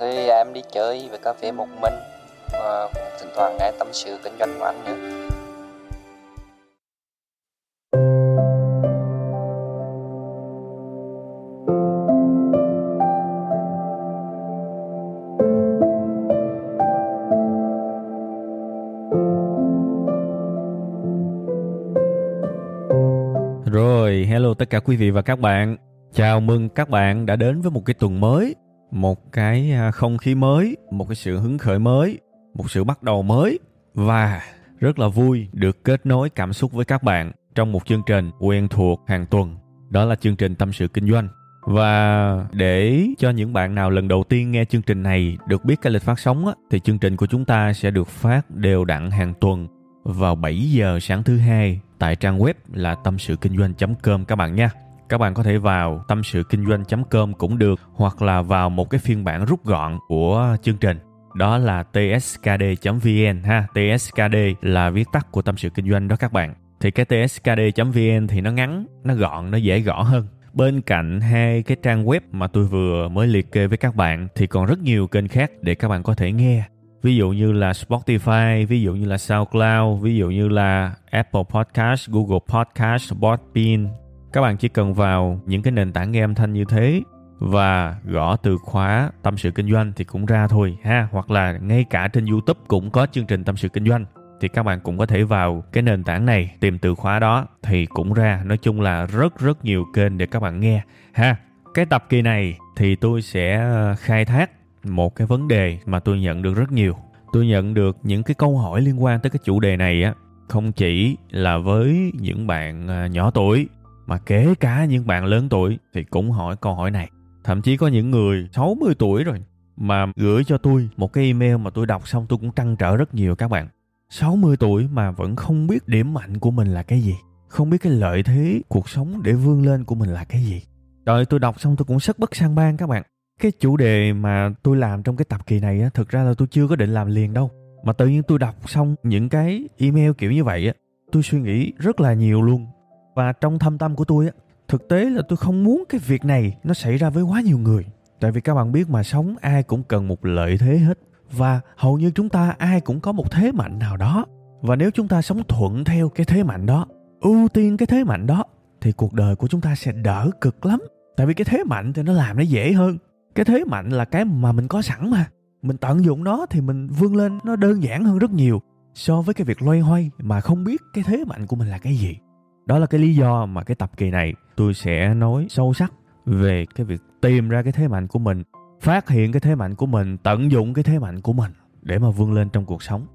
Thì à, em đi chơi về cà phê một mình và cũng thỉnh thoảng nghe tâm sự kinh doanh của anh nữa. Rồi, hello tất cả quý vị và các bạn. Chào mừng các bạn đã đến với một cái tuần mới, một cái à, không khí mới, một cái sự hứng khởi mới, một sự bắt đầu mới và rất là vui được kết nối cảm xúc với các bạn trong một chương trình quen thuộc hàng tuần. Đó là chương trình Tâm sự Kinh doanh. Và để cho những bạn nào lần đầu tiên nghe chương trình này được biết cái lịch phát sóng á, thì chương trình của chúng ta sẽ được phát đều đặn hàng tuần vào 7 giờ sáng thứ hai tại trang web là tâm sự kinh doanh.com các bạn nha. Các bạn có thể vào tâm sự kinh doanh.com cũng được hoặc là vào một cái phiên bản rút gọn của chương trình. Đó là tskd.vn ha. TSKD là viết tắt của tâm sự kinh doanh đó các bạn. Thì cái tskd.vn thì nó ngắn, nó gọn, nó dễ gõ hơn. Bên cạnh hai cái trang web mà tôi vừa mới liệt kê với các bạn thì còn rất nhiều kênh khác để các bạn có thể nghe ví dụ như là Spotify, ví dụ như là SoundCloud, ví dụ như là Apple Podcast, Google Podcast, Podbean. Các bạn chỉ cần vào những cái nền tảng nghe âm thanh như thế và gõ từ khóa tâm sự kinh doanh thì cũng ra thôi, ha? Hoặc là ngay cả trên YouTube cũng có chương trình tâm sự kinh doanh. Thì các bạn cũng có thể vào cái nền tảng này, tìm từ khóa đó thì cũng ra. Nói chung là rất rất nhiều kênh để các bạn nghe, ha? Cái tập kỳ này thì tôi sẽ ờ, khai thác một cái vấn đề mà tôi nhận được rất nhiều. Tôi nhận được những cái câu hỏi liên quan tới cái chủ đề này á. Không chỉ là với những bạn ờ, nhỏ tuổi mà kể cả những bạn lớn tuổi thì cũng hỏi câu hỏi này. Thậm chí có những người 60 tuổi rồi mà gửi cho tôi một cái email mà tôi đọc xong tôi cũng trăn trở rất nhiều các bạn. 60 tuổi mà vẫn không biết điểm mạnh của mình là cái gì, không biết cái lợi thế cuộc sống để vươn lên của mình là cái gì. Trời, tôi đọc xong tôi cũng rất bất sang ban các bạn. Cái chủ đề mà tôi làm trong cái tập kỳ này á, thực ra là tôi chưa có định làm liền đâu. Mà tự nhiên tôi đọc xong những cái email kiểu như vậy á, tôi suy nghĩ rất là nhiều luôn và trong thâm tâm của tôi á, thực tế là tôi không muốn cái việc này nó xảy ra với quá nhiều người. Tại vì các bạn biết mà, sống ai cũng cần một lợi thế hết. Và hầu như chúng ta ai cũng có một thế mạnh nào đó. Và nếu chúng ta sống thuận theo cái thế mạnh đó, ưu tiên cái thế mạnh đó, thì cuộc đời của chúng ta sẽ đỡ cực lắm. Tại vì cái thế mạnh thì nó làm nó dễ hơn. Cái thế mạnh là cái mà mình có sẵn mà. Mình tận dụng nó thì mình vươn lên nó đơn giản hơn rất nhiều so với cái việc loay hoay mà không biết cái thế mạnh của mình là cái gì đó là cái lý do mà cái tập kỳ này tôi sẽ nói sâu sắc về cái việc tìm ra cái thế mạnh của mình, phát hiện cái thế mạnh của mình, tận dụng cái thế mạnh của mình để mà vươn lên trong cuộc sống.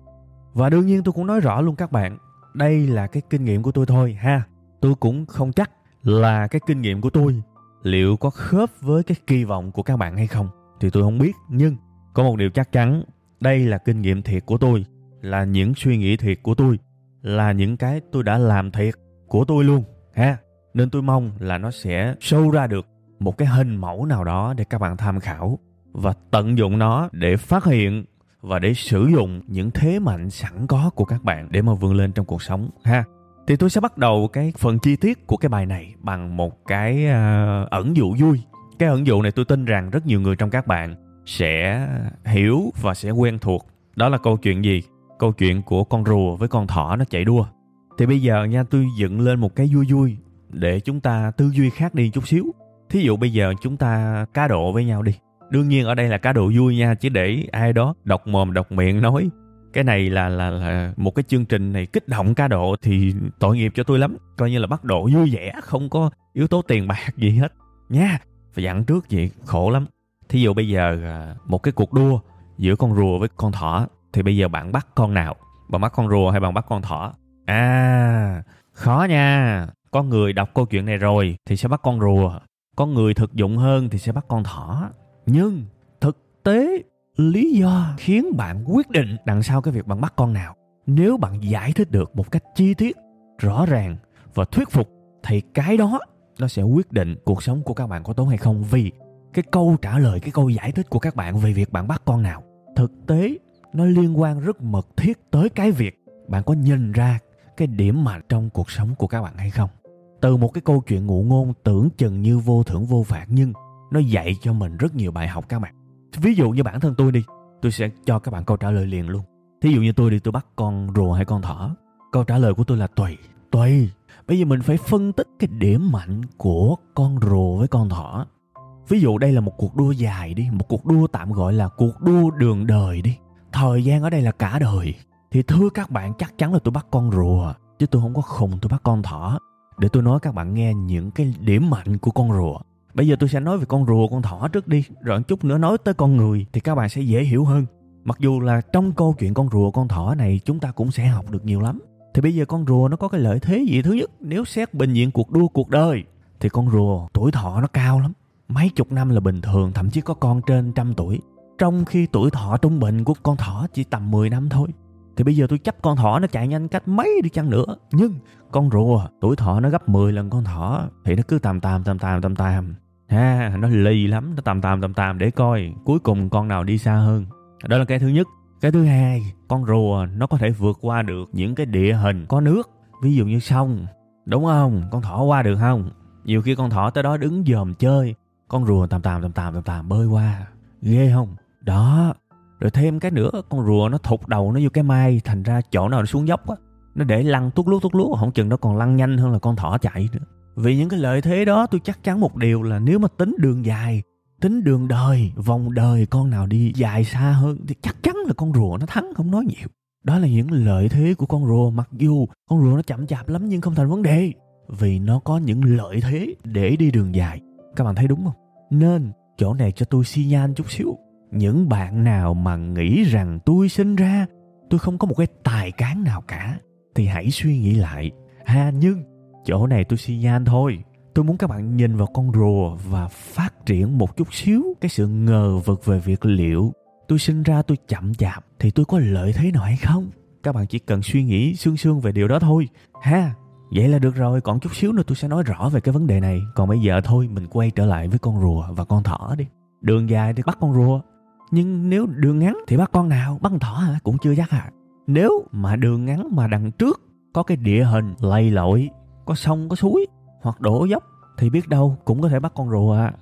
Và đương nhiên tôi cũng nói rõ luôn các bạn, đây là cái kinh nghiệm của tôi thôi, ha. Tôi cũng không chắc là cái kinh nghiệm của tôi liệu có khớp với cái kỳ vọng của các bạn hay không, thì tôi không biết. Nhưng có một điều chắc chắn, đây là kinh nghiệm thiệt của tôi, là những suy nghĩ thiệt của tôi, là những cái tôi đã làm thiệt của tôi luôn ha. Nên tôi mong là nó sẽ show ra được một cái hình mẫu nào đó để các bạn tham khảo và tận dụng nó để phát hiện và để sử dụng những thế mạnh sẵn có của các bạn để mà vươn lên trong cuộc sống ha. Thì tôi sẽ bắt đầu cái phần chi tiết của cái bài này bằng một cái uh, ẩn dụ vui. Cái ẩn dụ này tôi tin rằng rất nhiều người trong các bạn sẽ hiểu và sẽ quen thuộc. Đó là câu chuyện gì? Câu chuyện của con rùa với con thỏ nó chạy đua thì bây giờ nha, tôi dựng lên một cái vui vui để chúng ta tư duy khác đi chút xíu. Thí dụ bây giờ chúng ta cá độ với nhau đi. Đương nhiên ở đây là cá độ vui nha, chứ để ai đó đọc mồm đọc miệng nói, cái này là là là một cái chương trình này kích động cá độ thì tội nghiệp cho tôi lắm. Coi như là bắt độ vui vẻ, không có yếu tố tiền bạc gì hết. Nha, phải dặn trước vậy, khổ lắm. Thí dụ bây giờ à, một cái cuộc đua giữa con rùa với con thỏ, thì bây giờ bạn bắt con nào? Bạn bắt con rùa hay bạn bắt con thỏ? À khó nha. Có người đọc câu chuyện này rồi thì sẽ bắt con rùa. Có người thực dụng hơn thì sẽ bắt con thỏ. Nhưng thực tế, lý do khiến bạn quyết định đằng sau cái việc bạn bắt con nào, nếu bạn giải thích được một cách chi tiết, rõ ràng và thuyết phục, thì cái đó nó sẽ quyết định cuộc sống của các bạn có tốt hay không. Vì cái câu trả lời, cái câu giải thích của các bạn về việc bạn bắt con nào, thực tế nó liên quan rất mật thiết tới cái việc bạn có nhìn ra cái điểm mạnh trong cuộc sống của các bạn hay không? Từ một cái câu chuyện ngụ ngôn tưởng chừng như vô thưởng vô phạt nhưng nó dạy cho mình rất nhiều bài học các bạn. Ví dụ như bản thân tôi đi, tôi sẽ cho các bạn câu trả lời liền luôn. Thí dụ như tôi đi, tôi bắt con rùa hay con thỏ, câu trả lời của tôi là tùy tùy. Bây giờ mình phải phân tích cái điểm mạnh của con rùa với con thỏ. Ví dụ đây là một cuộc đua dài đi, một cuộc đua tạm gọi là cuộc đua đường đời đi. Thời gian ở đây là cả đời thì thưa các bạn, chắc chắn là tôi bắt con rùa, chứ tôi không có khùng tôi bắt con thỏ. Để tôi nói các bạn nghe những cái điểm mạnh của con rùa. Bây giờ tôi sẽ nói về con rùa, con thỏ trước đi, rồi chút nữa nói tới con người thì các bạn sẽ dễ hiểu hơn. Mặc dù là trong câu chuyện con rùa, con thỏ này chúng ta cũng sẽ học được nhiều lắm. Thì bây giờ con rùa nó có cái lợi thế gì? Thứ nhất, nếu xét bình diện cuộc đua cuộc đời, thì con rùa tuổi thọ nó cao lắm. Mấy chục năm là bình thường, thậm chí có con trên trăm tuổi. Trong khi tuổi thọ trung bình của con thỏ chỉ tầm 10 năm thôi thì bây giờ tôi chấp con thỏ nó chạy nhanh cách mấy đi chăng nữa. Nhưng con rùa tuổi thọ nó gấp 10 lần con thỏ. Thì nó cứ tàm tàm tàm tàm tàm tàm. Ha nó lì lắm. Nó tàm tàm tàm tàm để coi cuối cùng con nào đi xa hơn. Đó là cái thứ nhất. Cái thứ hai con rùa nó có thể vượt qua được những cái địa hình có nước. Ví dụ như sông đúng không? Con thỏ qua được không? Nhiều khi con thỏ tới đó đứng dòm chơi. Con rùa tàm tàm tàm tàm tàm tàm bơi qua. Ghê không? Đó rồi thêm cái nữa, con rùa nó thụt đầu nó vô cái mai, thành ra chỗ nào nó xuống dốc á, nó để lăn tuốt lút tuốt lút không chừng nó còn lăn nhanh hơn là con thỏ chạy nữa. Vì những cái lợi thế đó, tôi chắc chắn một điều là nếu mà tính đường dài, tính đường đời, vòng đời con nào đi dài xa hơn thì chắc chắn là con rùa nó thắng, không nói nhiều. Đó là những lợi thế của con rùa, mặc dù con rùa nó chậm chạp lắm nhưng không thành vấn đề, vì nó có những lợi thế để đi đường dài. Các bạn thấy đúng không? Nên, chỗ này cho tôi xi nhan chút xíu những bạn nào mà nghĩ rằng tôi sinh ra, tôi không có một cái tài cán nào cả, thì hãy suy nghĩ lại. Ha, nhưng chỗ này tôi xi nhan thôi. Tôi muốn các bạn nhìn vào con rùa và phát triển một chút xíu cái sự ngờ vực về việc liệu tôi sinh ra tôi chậm chạp thì tôi có lợi thế nào hay không. Các bạn chỉ cần suy nghĩ sương sương về điều đó thôi. Ha, vậy là được rồi. Còn chút xíu nữa tôi sẽ nói rõ về cái vấn đề này. Còn bây giờ thôi, mình quay trở lại với con rùa và con thỏ đi. Đường dài thì bắt con rùa nhưng nếu đường ngắn thì bắt con nào? Bắt con thỏ hả? Cũng chưa chắc à nếu mà đường ngắn mà đằng trước có cái địa hình lầy lội, có sông, có suối hoặc đổ dốc thì biết đâu cũng có thể bắt con rùa. À.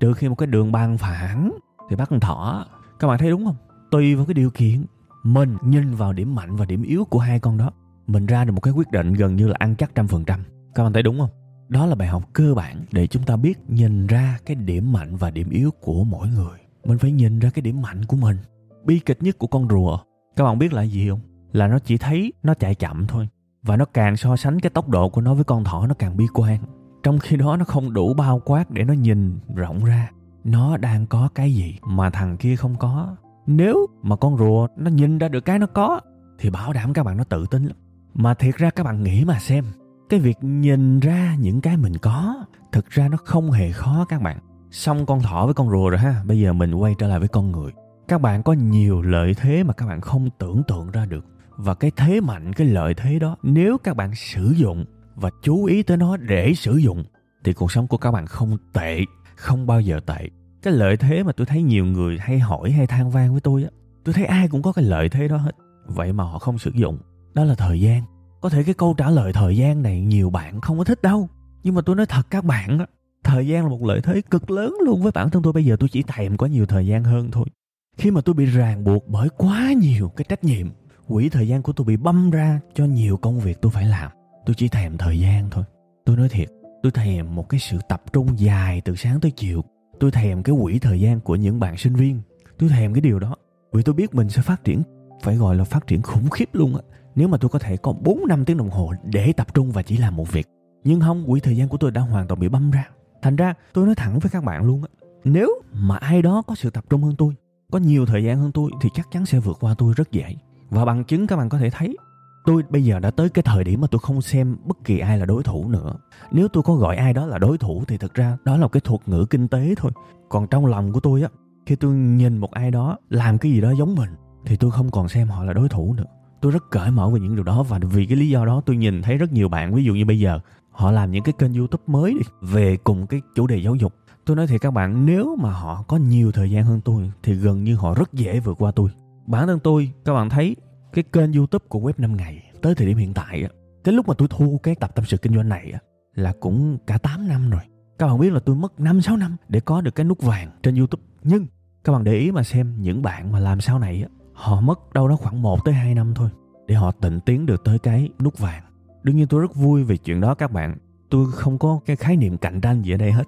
trừ khi một cái đường bằng phẳng thì bắt con thỏ, các bạn thấy đúng không? Tùy vào cái điều kiện, mình nhìn vào điểm mạnh và điểm yếu của hai con đó, mình ra được một cái quyết định gần như là ăn chắc trăm phần trăm. Các bạn thấy đúng không? Đó là bài học cơ bản để chúng ta biết nhìn ra cái điểm mạnh và điểm yếu của mỗi người mình phải nhìn ra cái điểm mạnh của mình. Bi kịch nhất của con rùa, các bạn biết là gì không? Là nó chỉ thấy nó chạy chậm thôi, và nó càng so sánh cái tốc độ của nó với con thỏ nó càng bi quan. Trong khi đó nó không đủ bao quát để nó nhìn rộng ra. Nó đang có cái gì mà thằng kia không có? Nếu mà con rùa nó nhìn ra được cái nó có, thì bảo đảm các bạn nó tự tin lắm. Mà thiệt ra các bạn nghĩ mà xem, cái việc nhìn ra những cái mình có, thực ra nó không hề khó các bạn xong con thỏ với con rùa rồi ha. Bây giờ mình quay trở lại với con người. Các bạn có nhiều lợi thế mà các bạn không tưởng tượng ra được. Và cái thế mạnh, cái lợi thế đó, nếu các bạn sử dụng và chú ý tới nó để sử dụng, thì cuộc sống của các bạn không tệ, không bao giờ tệ. Cái lợi thế mà tôi thấy nhiều người hay hỏi hay than vang với tôi á, tôi thấy ai cũng có cái lợi thế đó hết. Vậy mà họ không sử dụng. Đó là thời gian. Có thể cái câu trả lời thời gian này nhiều bạn không có thích đâu. Nhưng mà tôi nói thật các bạn á thời gian là một lợi thế cực lớn luôn với bản thân tôi. Bây giờ tôi chỉ thèm có nhiều thời gian hơn thôi. Khi mà tôi bị ràng buộc bởi quá nhiều cái trách nhiệm, quỹ thời gian của tôi bị băm ra cho nhiều công việc tôi phải làm, tôi chỉ thèm thời gian thôi. Tôi nói thiệt, tôi thèm một cái sự tập trung dài từ sáng tới chiều. Tôi thèm cái quỹ thời gian của những bạn sinh viên. Tôi thèm cái điều đó. Vì tôi biết mình sẽ phát triển, phải gọi là phát triển khủng khiếp luôn á. Nếu mà tôi có thể có 4 năm tiếng đồng hồ để tập trung và chỉ làm một việc. Nhưng không, quỹ thời gian của tôi đã hoàn toàn bị băm ra thành ra tôi nói thẳng với các bạn luôn á, nếu mà ai đó có sự tập trung hơn tôi, có nhiều thời gian hơn tôi thì chắc chắn sẽ vượt qua tôi rất dễ. Và bằng chứng các bạn có thể thấy, tôi bây giờ đã tới cái thời điểm mà tôi không xem bất kỳ ai là đối thủ nữa. Nếu tôi có gọi ai đó là đối thủ thì thực ra đó là cái thuật ngữ kinh tế thôi. Còn trong lòng của tôi á, khi tôi nhìn một ai đó làm cái gì đó giống mình thì tôi không còn xem họ là đối thủ nữa. Tôi rất cởi mở về những điều đó và vì cái lý do đó tôi nhìn thấy rất nhiều bạn, ví dụ như bây giờ họ làm những cái kênh youtube mới đi, về cùng cái chủ đề giáo dục. Tôi nói thì các bạn, nếu mà họ có nhiều thời gian hơn tôi, thì gần như họ rất dễ vượt qua tôi. Bản thân tôi, các bạn thấy, cái kênh youtube của web 5 ngày, tới thời điểm hiện tại cái lúc mà tôi thu cái tập tâm sự kinh doanh này là cũng cả 8 năm rồi. Các bạn biết là tôi mất 5 6 năm để có được cái nút vàng trên YouTube. Nhưng, các bạn để ý mà xem, những bạn mà làm sau này họ mất đâu đó khoảng 1 tới 2 năm thôi, để họ tịnh tiến được tới cái nút vàng đương nhiên tôi rất vui về chuyện đó các bạn. Tôi không có cái khái niệm cạnh tranh gì ở đây hết.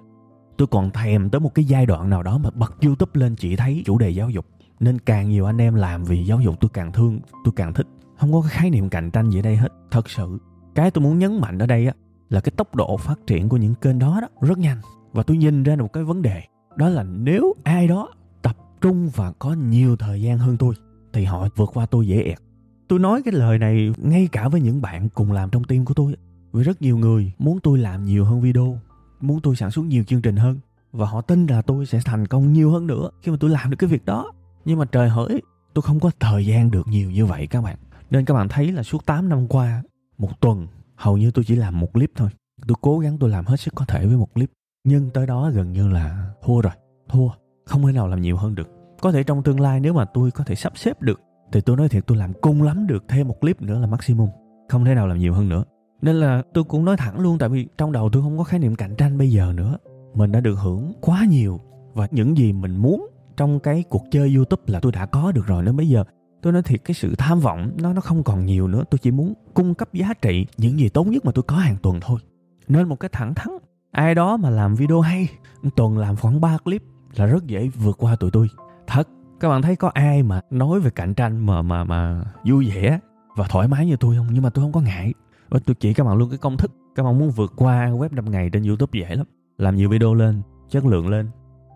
Tôi còn thèm tới một cái giai đoạn nào đó mà bật youtube lên chỉ thấy chủ đề giáo dục. Nên càng nhiều anh em làm vì giáo dục tôi càng thương, tôi càng thích. Không có cái khái niệm cạnh tranh gì ở đây hết, thật sự. Cái tôi muốn nhấn mạnh ở đây á, là cái tốc độ phát triển của những kênh đó đó, rất nhanh. Và tôi nhìn ra một cái vấn đề, đó là nếu ai đó tập trung và có nhiều thời gian hơn tôi, thì họ vượt qua tôi dễ ẹt tôi nói cái lời này ngay cả với những bạn cùng làm trong team của tôi. Vì rất nhiều người muốn tôi làm nhiều hơn video, muốn tôi sản xuất nhiều chương trình hơn, và họ tin là tôi sẽ thành công nhiều hơn nữa khi mà tôi làm được cái việc đó. Nhưng mà trời hỡi, tôi không có thời gian được nhiều như vậy các bạn. Nên các bạn thấy là suốt 8 năm qua, một tuần, hầu như tôi chỉ làm một clip thôi. Tôi cố gắng tôi làm hết sức có thể với một clip. Nhưng tới đó gần như là thua rồi, thua. Không thể nào làm nhiều hơn được. Có thể trong tương lai nếu mà tôi có thể sắp xếp được thì tôi nói thiệt, tôi làm cung lắm được thêm một clip nữa là maximum. Không thể nào làm nhiều hơn nữa. Nên là tôi cũng nói thẳng luôn, tại vì trong đầu tôi không có khái niệm cạnh tranh bây giờ nữa. Mình đã được hưởng quá nhiều và những gì mình muốn trong cái cuộc chơi youtube là tôi đã có được rồi. Nên bây giờ tôi nói thiệt, cái sự tham vọng nó nó không còn nhiều nữa. Tôi chỉ muốn cung cấp giá trị những gì tốt nhất mà tôi có hàng tuần thôi. Nên một cái thẳng thắn, ai đó mà làm video hay tuần làm khoảng 3 clip là rất dễ vượt qua tụi tôi. Thật các bạn thấy có ai mà nói về cạnh tranh mà mà mà vui vẻ và thoải mái như tôi không? Nhưng mà tôi không có ngại. Và tôi chỉ các bạn luôn cái công thức. Các bạn muốn vượt qua web 5 ngày trên youtube dễ lắm. Làm nhiều video lên, chất lượng lên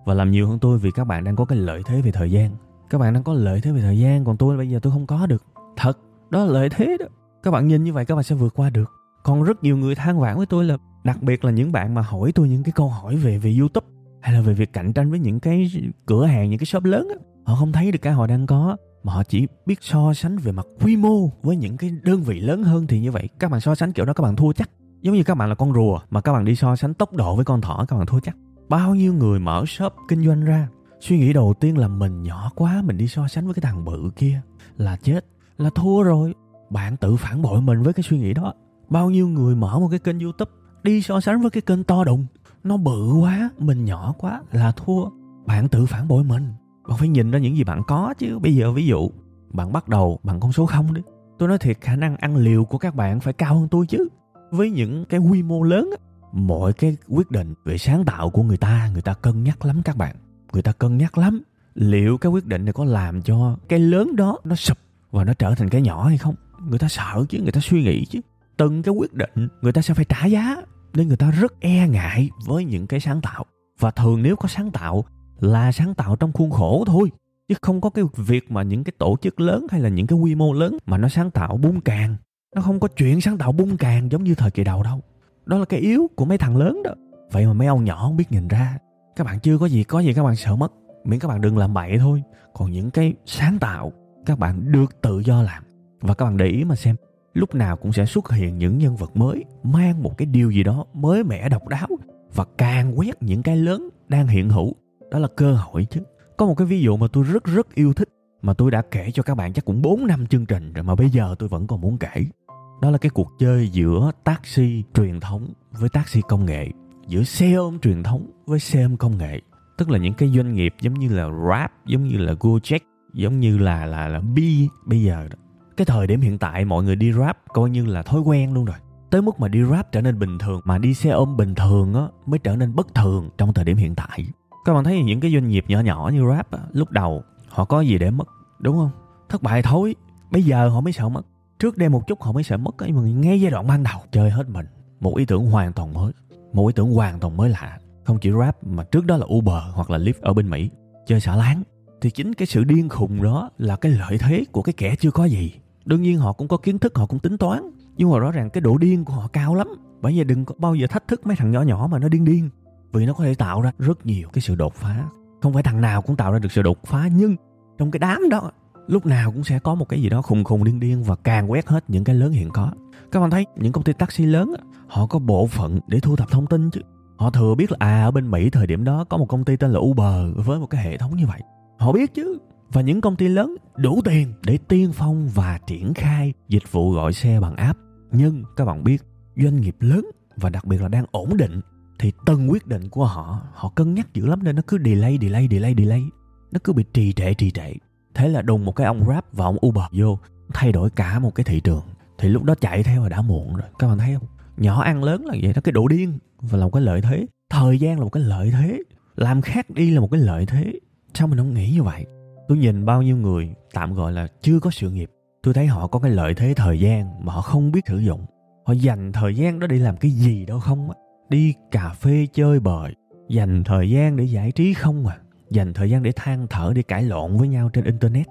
và làm nhiều hơn tôi vì các bạn đang có cái lợi thế về thời gian. Các bạn đang có lợi thế về thời gian, còn tôi bây giờ tôi không có được. Thật, đó là lợi thế đó. Các bạn nhìn như vậy các bạn sẽ vượt qua được. Còn rất nhiều người than vãn với tôi là, đặc biệt là những bạn mà hỏi tôi những cái câu hỏi về về youtube hay là về việc cạnh tranh với những cái cửa hàng, những cái shop lớn á họ không thấy được cái họ đang có, mà họ chỉ biết so sánh về mặt quy mô với những cái đơn vị lớn hơn thì như vậy. Các bạn so sánh kiểu đó các bạn thua chắc. Giống như các bạn là con rùa mà các bạn đi so sánh tốc độ với con thỏ, các bạn thua chắc. Bao nhiêu người mở shop kinh doanh ra, suy nghĩ đầu tiên là mình nhỏ quá, mình đi so sánh với cái thằng bự kia là chết, là thua rồi. Bạn tự phản bội mình với cái suy nghĩ đó. Bao nhiêu người mở một cái kênh youtube đi so sánh với cái kênh to đùng. Nó bự quá, mình nhỏ quá là thua. Bạn tự phản bội mình bạn phải nhìn ra những gì bạn có chứ. Bây giờ ví dụ, bạn bắt đầu bằng con số không đi. Tôi nói thiệt, khả năng ăn liều của các bạn phải cao hơn tôi chứ. Với những cái quy mô lớn mọi cái quyết định về sáng tạo của người ta người ta cân nhắc lắm các bạn. Người ta cân nhắc lắm. Liệu cái quyết định này có làm cho cái lớn đó nó sụp và nó trở thành cái nhỏ hay không? Người ta sợ chứ, người ta suy nghĩ chứ. Từng cái quyết định, người ta sẽ phải trả giá. Nên người ta rất e ngại với những cái sáng tạo. Và thường nếu có sáng tạo là sáng tạo trong khuôn khổ thôi, chứ không có cái việc mà những cái tổ chức lớn hay là những cái quy mô lớn mà nó sáng tạo bung càng. Nó không có chuyện sáng tạo bung càng giống như thời kỳ đầu đâu. Đó là cái yếu của mấy thằng lớn đó. Vậy mà mấy ông nhỏ không biết nhìn ra. Các bạn chưa có gì có gì các bạn sợ mất. Miễn các bạn đừng làm bậy thôi. Còn những cái sáng tạo, các bạn được tự do làm. Và các bạn để ý mà xem, lúc nào cũng sẽ xuất hiện những nhân vật mới, mang một cái điều gì đó mới mẻ độc đáo và càng quét những cái lớn đang hiện hữu đó là cơ hội chứ. Có một cái ví dụ mà tôi rất rất yêu thích, mà tôi đã kể cho các bạn chắc cũng 4 năm chương trình rồi mà bây giờ tôi vẫn còn muốn kể. Đó là cái cuộc chơi giữa taxi truyền thống với taxi công nghệ, giữa xe ôm truyền thống với xe ôm công nghệ. Tức là những cái doanh nghiệp giống như là Grab, giống như là Gojek, giống như là là là Bi bây giờ đó. Cái thời điểm hiện tại mọi người đi Grab coi như là thói quen luôn rồi. Tới mức mà đi Grab trở nên bình thường, mà đi xe ôm bình thường á, mới trở nên bất thường trong thời điểm hiện tại các bạn thấy những cái doanh nghiệp nhỏ nhỏ như Grab á, lúc đầu họ có gì để mất đúng không? Thất bại thôi bây giờ họ mới sợ mất. Trước đây một chút họ mới sợ mất nhưng mà ngay giai đoạn ban đầu chơi hết mình một ý tưởng hoàn toàn mới một ý tưởng hoàn toàn mới lạ. Không chỉ Grab mà trước đó là Uber hoặc là Lyft ở bên Mỹ chơi xả láng. Thì chính cái sự điên khùng đó là cái lợi thế của cái kẻ chưa có gì. Đương nhiên họ cũng có kiến thức họ cũng tính toán nhưng mà rõ ràng cái độ điên của họ cao lắm. Bởi vì đừng có bao giờ thách thức mấy thằng nhỏ nhỏ mà nó điên điên vì nó có thể tạo ra rất nhiều cái sự đột phá. Không phải thằng nào cũng tạo ra được sự đột phá, nhưng trong cái đám đó, lúc nào cũng sẽ có một cái gì đó khùng khùng điên điên và càng quét hết những cái lớn hiện có. Các bạn thấy, những công ty taxi lớn họ có bộ phận để thu thập thông tin chứ. Họ thừa biết là à ở bên mỹ thời điểm đó có một công ty tên là uber với một cái hệ thống như vậy. Họ biết chứ. Và những công ty lớn đủ tiền để tiên phong và triển khai dịch vụ gọi xe bằng app. Nhưng các bạn biết, doanh nghiệp lớn và đặc biệt là đang ổn định thì từng quyết định của họ họ cân nhắc dữ lắm nên nó cứ delay delay delay delay. Nó cứ bị trì trệ trì trệ. Thế là đùng một cái ông grab và ông uber vô, thay đổi cả một cái thị trường. Thì lúc đó chạy theo là đã muộn rồi. Các bạn thấy không? Nhỏ ăn lớn là vậy đó cái độ điên. Và là một cái lợi thế. Thời gian là một cái lợi thế. Làm khác đi là một cái lợi thế. Sao mình không nghĩ như vậy? Tôi nhìn bao nhiêu người, tạm gọi là chưa có sự nghiệp. Tôi thấy họ có cái lợi thế thời gian mà họ không biết sử dụng. Họ dành thời gian đó để làm cái gì đâu không á đi cà phê chơi bời. Dành thời gian để giải trí không à? Dành thời gian để than thở để cãi lộn với nhau trên internet.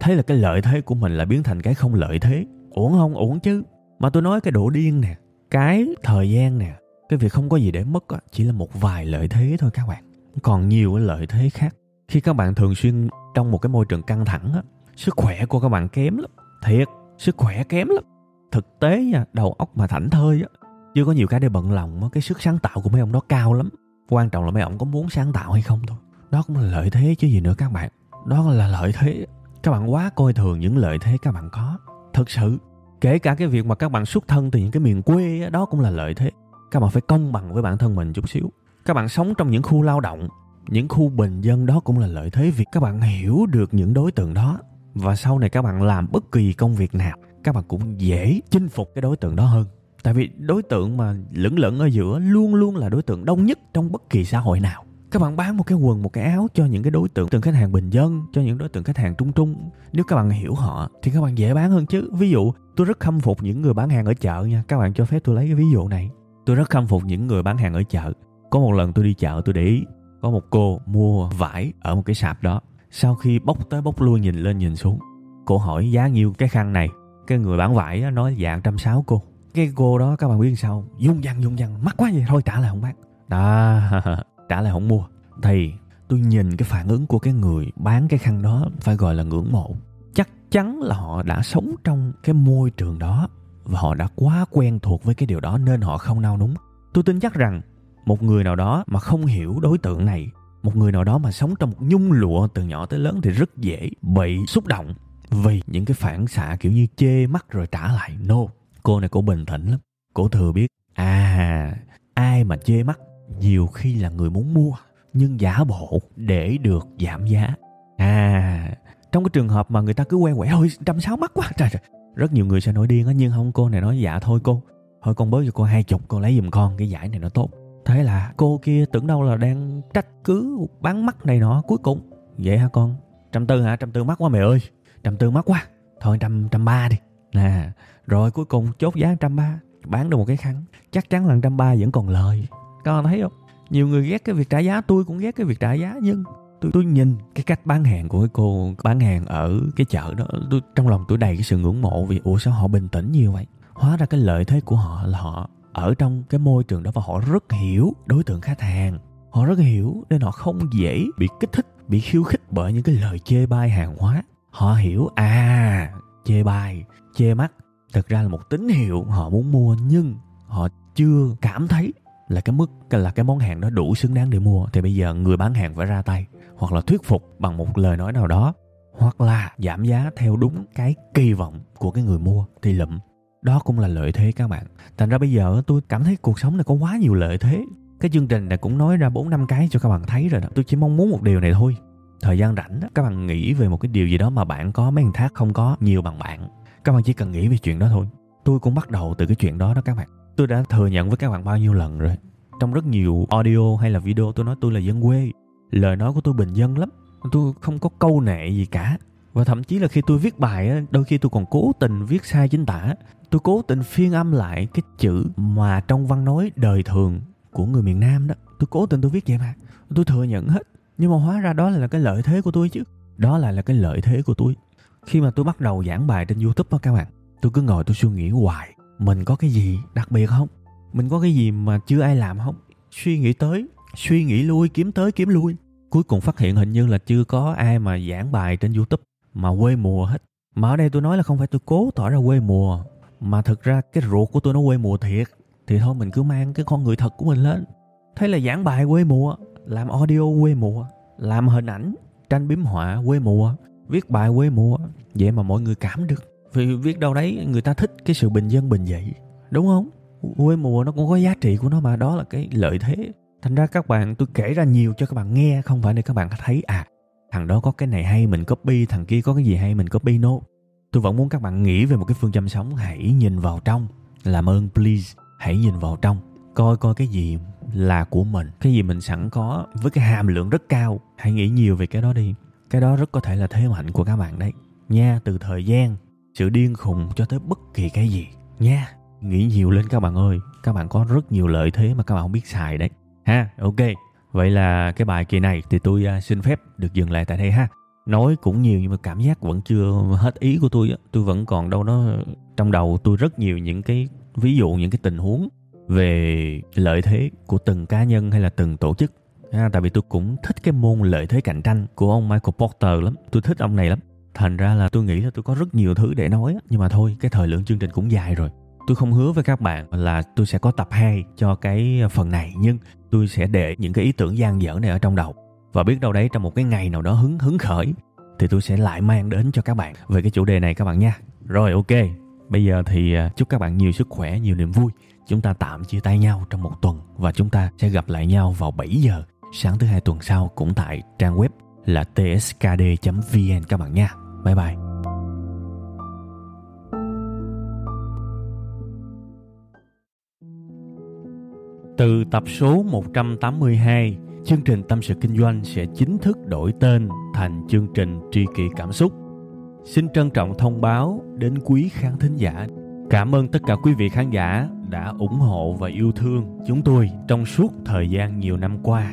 Thế là cái lợi thế của mình là biến thành cái không lợi thế. Uổng không uổng chứ. Mà tôi nói cái độ điên nè cái thời gian nè cái việc không có gì để mất á, chỉ là một vài lợi thế thôi các bạn. Còn nhiều cái lợi thế khác. Khi các bạn thường xuyên trong một cái môi trường căng thẳng á sức khỏe của các bạn kém lắm. Thiệt sức khỏe kém lắm. Thực tế nha đầu óc mà thảnh thơi á chưa có nhiều cái để bận lòng cái sức sáng tạo của mấy ông đó cao lắm. Quan trọng là mấy ông có muốn sáng tạo hay không thôi. Đó cũng là lợi thế chứ gì nữa các bạn. Đó là lợi thế. Các bạn quá coi thường những lợi thế các bạn có. Thật sự, kể cả cái việc mà các bạn xuất thân từ những cái miền quê đó cũng là lợi thế. Các bạn phải công bằng với bản thân mình chút xíu. Các bạn sống trong những khu lao động, những khu bình dân đó cũng là lợi thế vì các bạn hiểu được những đối tượng đó. Và sau này các bạn làm bất kỳ công việc nào, các bạn cũng dễ chinh phục cái đối tượng đó hơn tại vì đối tượng mà lững lững ở giữa luôn luôn là đối tượng đông nhất trong bất kỳ xã hội nào. Các bạn bán một cái quần, một cái áo cho những cái đối tượng, từng khách hàng bình dân, cho những đối tượng khách hàng trung trung. Nếu các bạn hiểu họ thì các bạn dễ bán hơn chứ. Ví dụ, tôi rất khâm phục những người bán hàng ở chợ nha. Các bạn cho phép tôi lấy cái ví dụ này. Tôi rất khâm phục những người bán hàng ở chợ. Có một lần tôi đi chợ, tôi để ý, có một cô mua vải ở một cái sạp đó. Sau khi bốc tới bốc lui nhìn lên nhìn xuống, cô hỏi giá nhiêu cái khăn này? Cái người bán vải nói dạng trăm sáu cô cái cô đó, các bạn biết sao dung dăng dung dăng mắc quá vậy, thôi trả lại không bán đó, trả lại không mua. Thì tôi nhìn cái phản ứng của cái người bán cái khăn đó phải gọi là ngưỡng mộ. Chắc chắn là họ đã sống trong cái môi trường đó và họ đã quá quen thuộc với cái điều đó nên họ không nao núng. Tôi tin chắc rằng một người nào đó mà không hiểu đối tượng này, một người nào đó mà sống trong một nhung lụa từ nhỏ tới lớn thì rất dễ bị xúc động vì những cái phản xạ kiểu như chê mắt rồi trả lại. No cô này cô bình tĩnh lắm. Cô thừa biết à ai mà chê mắt, nhiều khi là người muốn mua, nhưng giả bộ để được giảm giá. À trong cái trường hợp mà người ta cứ quen quẻ thôi trăm sáu mắt quá. Trời trời. Rất nhiều người sẽ nổi điên á, nhưng không, cô này nói dạ thôi cô, thôi con bớt cho cô hai chục, cô lấy giùm con, cái giải này nó tốt. Thế là cô kia tưởng đâu là đang trách cứ bán mắt này nọ, cuối cùng, vậy hả con? Trăm tư hả? Trăm tư mắc quá mày ơi, trăm tư mắc quá. Thôi trăm trăm ba đi. Nè rồi cuối cùng chốt giá trăm ba, bán được một cái khăn. Chắc chắn là trăm ba vẫn còn lời. Các bạn thấy không? Nhiều người ghét cái việc trả giá, tôi cũng ghét cái việc trả giá, nhưng tôi tôi nhìn cái cách bán hàng của cái cô, bán hàng ở cái chợ đó, tôi, trong lòng tôi đầy cái sự ngưỡng mộ vì, ủa sao họ bình tĩnh như vậy? Hóa ra cái lợi thế của họ là họ ở trong cái môi trường đó và họ rất hiểu đối tượng khách hàng. Họ rất hiểu nên họ không dễ bị kích thích, bị khiêu khích bởi những cái lời chê bai hàng hóa. Họ hiểu à chê bai, chê mắt thực ra là một tín hiệu họ muốn mua nhưng họ chưa cảm thấy là cái mức là cái món hàng đó đủ xứng đáng để mua. Thì bây giờ người bán hàng phải ra tay hoặc là thuyết phục bằng một lời nói nào đó hoặc là giảm giá theo đúng cái kỳ vọng của cái người mua thì lụm. Đó cũng là lợi thế các bạn. Thành ra bây giờ tôi cảm thấy cuộc sống này có quá nhiều lợi thế. Cái chương trình này cũng nói ra bốn năm cái cho các bạn thấy rồi đó. Tôi chỉ mong muốn một điều này thôi. Thời gian rảnh đó, các bạn nghĩ về một cái điều gì đó mà bạn có mấy thằng khác không có nhiều bằng bạn các bạn chỉ cần nghĩ về chuyện đó thôi. Tôi cũng bắt đầu từ cái chuyện đó đó các bạn. Tôi đã thừa nhận với các bạn bao nhiêu lần rồi. Trong rất nhiều audio hay là video, tôi nói tôi là dân quê. Lời nói của tôi bình dân lắm. Tôi không có câu nệ gì cả. Và thậm chí là khi tôi viết bài đôi khi tôi còn cố tình viết sai chính tả. Tôi cố tình phiên âm lại cái chữ mà trong văn nói đời thường của người miền Nam đó. Tôi cố tình tôi viết vậy mà. Tôi thừa nhận hết. Nhưng mà hóa ra đó là cái lợi thế của tôi chứ. Đó là là cái lợi thế của tôi khi mà tôi bắt đầu giảng bài trên youtube đó các bạn, tôi cứ ngồi tôi suy nghĩ hoài, mình có cái gì đặc biệt không? Mình có cái gì mà chưa ai làm không? Suy nghĩ tới, suy nghĩ lui, kiếm tới, kiếm lui. Cuối cùng phát hiện hình như là chưa có ai mà giảng bài trên youtube mà quê mùa hết. Mà ở đây tôi nói là không phải tôi cố tỏ ra quê mùa, mà thực ra cái ruột của tôi nó quê mùa thiệt. Thì thôi mình cứ mang cái con người thật của mình lên. Thế là giảng bài quê mùa, làm audio quê mùa, làm hình ảnh tranh biếm họa quê mùa viết bài quê mùa, vậy mà mọi người cảm được. Vì viết đâu đấy người ta thích cái sự bình dân, bình dị, đúng không? Quê mùa nó cũng có giá trị của nó mà, đó là cái lợi thế. Thành ra các bạn, tôi kể ra nhiều cho các bạn nghe, không phải để các bạn thấy à thằng đó có cái này hay, mình copy, thằng kia có cái gì hay, mình copy, no. Tôi vẫn muốn các bạn nghĩ về một cái phương châm sống, hãy nhìn vào trong, làm ơn, please, hãy nhìn vào trong. Coi coi cái gì là của mình. Cái gì mình sẵn có với cái hàm lượng rất cao. Hãy nghĩ nhiều về cái đó đi cái đó rất có thể là thế mạnh của các bạn đấy. Nha, từ thời gian, sự điên khùng cho tới bất kỳ cái gì. Nha, nghĩ nhiều lên các bạn ơi. Các bạn có rất nhiều lợi thế mà các bạn không biết xài đấy. Ha, ok. Vậy là cái bài kỳ này thì tôi à, xin phép được dừng lại tại đây ha. Nói cũng nhiều nhưng mà cảm giác vẫn chưa hết ý của tôi á. Tôi vẫn còn đâu đó, trong đầu tôi rất nhiều những cái, ví dụ những cái tình huống về lợi thế của từng cá nhân hay là từng tổ chức à, tại vì tôi cũng thích cái môn lợi thế cạnh tranh của ông Michael Porter lắm. Tôi thích ông này lắm. Thành ra là tôi nghĩ là tôi có rất nhiều thứ để nói nhưng mà thôi cái thời lượng chương trình cũng dài rồi. Tôi không hứa với các bạn là tôi sẽ có tập 2 cho cái phần này nhưng tôi sẽ để những cái ý tưởng gian dở này ở trong đầu. Và biết đâu đấy trong một cái ngày nào đó hứng hứng khởi thì tôi sẽ lại mang đến cho các bạn về cái chủ đề này các bạn nha. Rồi ok. Bây giờ thì à, chúc các bạn nhiều sức khỏe nhiều niềm vui. Chúng ta tạm chia tay nhau trong một tuần và chúng ta sẽ gặp lại nhau vào 7 giờ sáng thứ hai tuần sau cũng tại trang web là tskd.vn các bạn nha bye bye Từ tập số 182, chương trình Tâm sự Kinh doanh sẽ chính thức đổi tên thành chương trình Tri kỷ Cảm xúc. Xin trân trọng thông báo đến quý khán thính giả. Cảm ơn tất cả quý vị khán giả đã ủng hộ và yêu thương chúng tôi trong suốt thời gian nhiều năm qua.